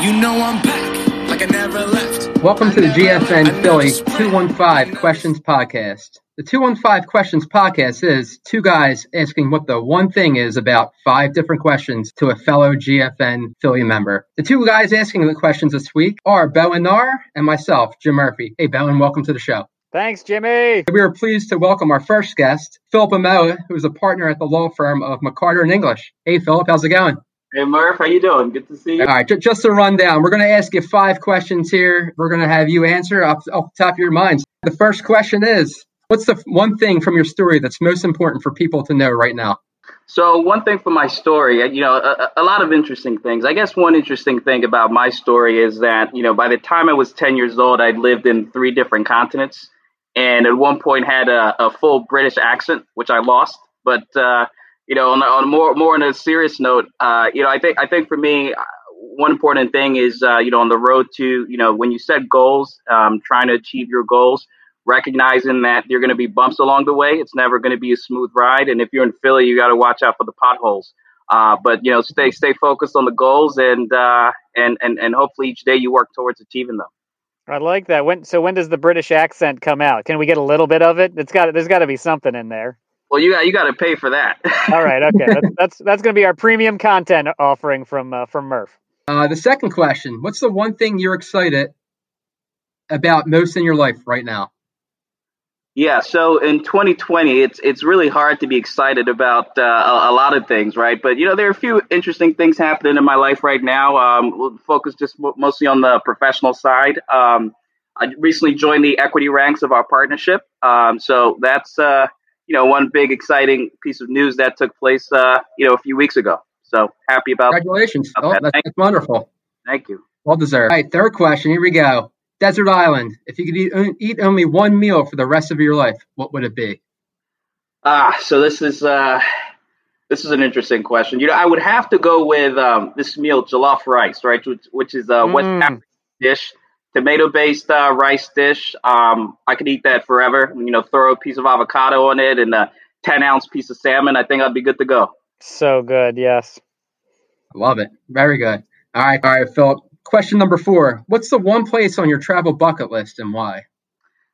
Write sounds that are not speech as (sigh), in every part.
You know I'm back, like I never left. Welcome to the GFN Philly 215 Questions Podcast. The 215 Questions Podcast is two guys asking what the one thing is about five different questions to a fellow GFN Philly member. The two guys asking the questions this week are Bowen Nar and myself, Jim Murphy. Hey, Bowen, welcome to the show. Thanks, Jimmy. We are pleased to welcome our first guest, Philip Amoa, who is a partner at the law firm of McCarter and English. Hey, Philip, how's it going? Hey Murph, how you doing? Good to see you. All right, just a rundown. We're going to ask you five questions here. We're going to have you answer off, off the top of your minds. The first question is, what's the one thing from your story that's most important for people to know right now? So one thing from my story, uh, you know, a, a, lot of interesting things. I guess one interesting thing about my story is that, you know, by the time I was 10 years old, I'd lived in three different continents and at one point had a, a full British accent, which I lost. But, uh, you know, on, on more more on a serious note, uh, you know, I think I think for me, uh, one important thing is, uh, you know, on the road to, you know, when you set goals, um, trying to achieve your goals, recognizing that are going to be bumps along the way. It's never going to be a smooth ride, and if you're in Philly, you got to watch out for the potholes. Uh, but you know, stay stay focused on the goals, and uh, and and and hopefully each day you work towards achieving them. I like that. When so when does the British accent come out? Can we get a little bit of it? It's got there's got to be something in there. Well, you got you got to pay for that. (laughs) All right, okay, that's that's, that's going to be our premium content offering from uh, from Murph. Uh, the second question: What's the one thing you're excited about most in your life right now? Yeah, so in 2020, it's it's really hard to be excited about uh, a, a, lot of things, right? But you know, there are a few interesting things happening in my life right now. Um, we'll focus just mostly on the professional side. Um, I recently joined the equity ranks of our partnership, um, so that's uh, you know, one big exciting piece of news that took place, uh, you know, a few weeks ago. So happy about. Congratulations! About oh, that. that's, that's wonderful. Thank you. Well deserved. All right, third question. Here we go. Desert Island. If you could eat, eat only one meal for the rest of your life, what would it be? Ah, so this is uh, this is an interesting question. You know, I would have to go with um, this meal, jollof rice, right, which, which is a mm. West African dish tomato based uh, rice dish. Um, I could eat that forever. You know, throw a piece of avocado on it and a 10 ounce piece of salmon. I think I'd be good to go. So good. Yes. I love it. Very good. All right. All right, Philip. Question number four What's the one place on your travel bucket list and why?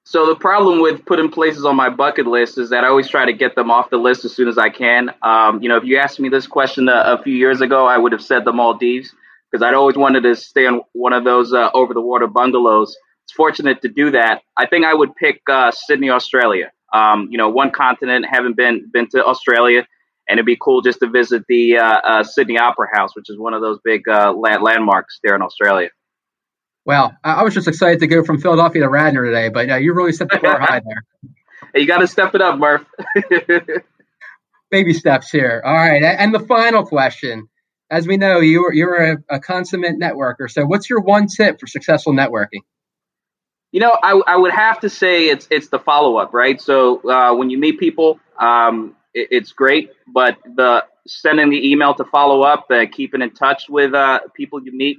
So the problem with putting places on my bucket list is that I always try to get them off the list as soon as I can. Um, you know, if you asked me this question a, a few years ago, I would have said the Maldives because I'd always wanted to stay on one of those uh, over the water bungalows. It's fortunate to do that. I think I would pick uh, Sydney, Australia. Um, you know, one continent, haven't been been to Australia, and it'd be cool just to visit the uh, uh Sydney Opera House, which is one of those big uh, land- landmarks there in Australia. Well, I was just excited to go from Philadelphia to Radnor today, but you really set the bar high there. (laughs) You got to step it up, Murph. (laughs) Baby steps here. All right, and the final question as we know, you're you're a, a, consummate networker. So, what's your one tip for successful networking? You know, I, I would have to say it's it's the follow up, right? So uh, when you meet people, um, it, it's great, but the sending the email to follow up, uh, keeping in touch with uh, people you meet,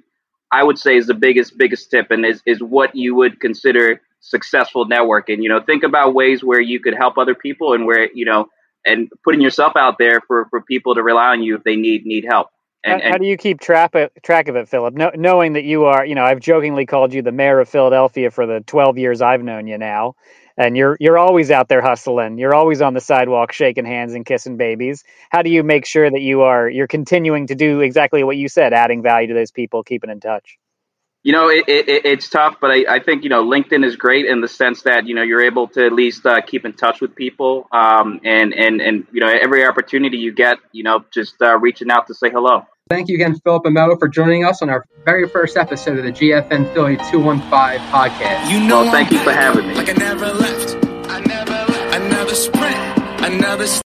I would say is the biggest biggest tip, and is is what you would consider successful networking. You know, think about ways where you could help other people, and where you know, and putting yourself out there for for people to rely on you if they need need help. And, how, how, do you keep track of, track of it, Philip? No, knowing that you are, you know, I've jokingly called you the mayor of Philadelphia for the 12 years I've known you now, and you're you're always out there hustling. You're always on the sidewalk shaking hands and kissing babies. How do you make sure that you are you're continuing to do exactly what you said, adding value to those people, keeping in touch? You know, it, it, it's tough, but I, I, think you know LinkedIn is great in the sense that you know you're able to at least uh, keep in touch with people, um, and and and you know every opportunity you get, you know, just uh, reaching out to say hello. Thank you again, Philip Amoa, for joining us on our very first episode of the GFN Philly 215 podcast. You know, well, thank I'm you for having me. Like I never left. I never left. Another sprint. Another.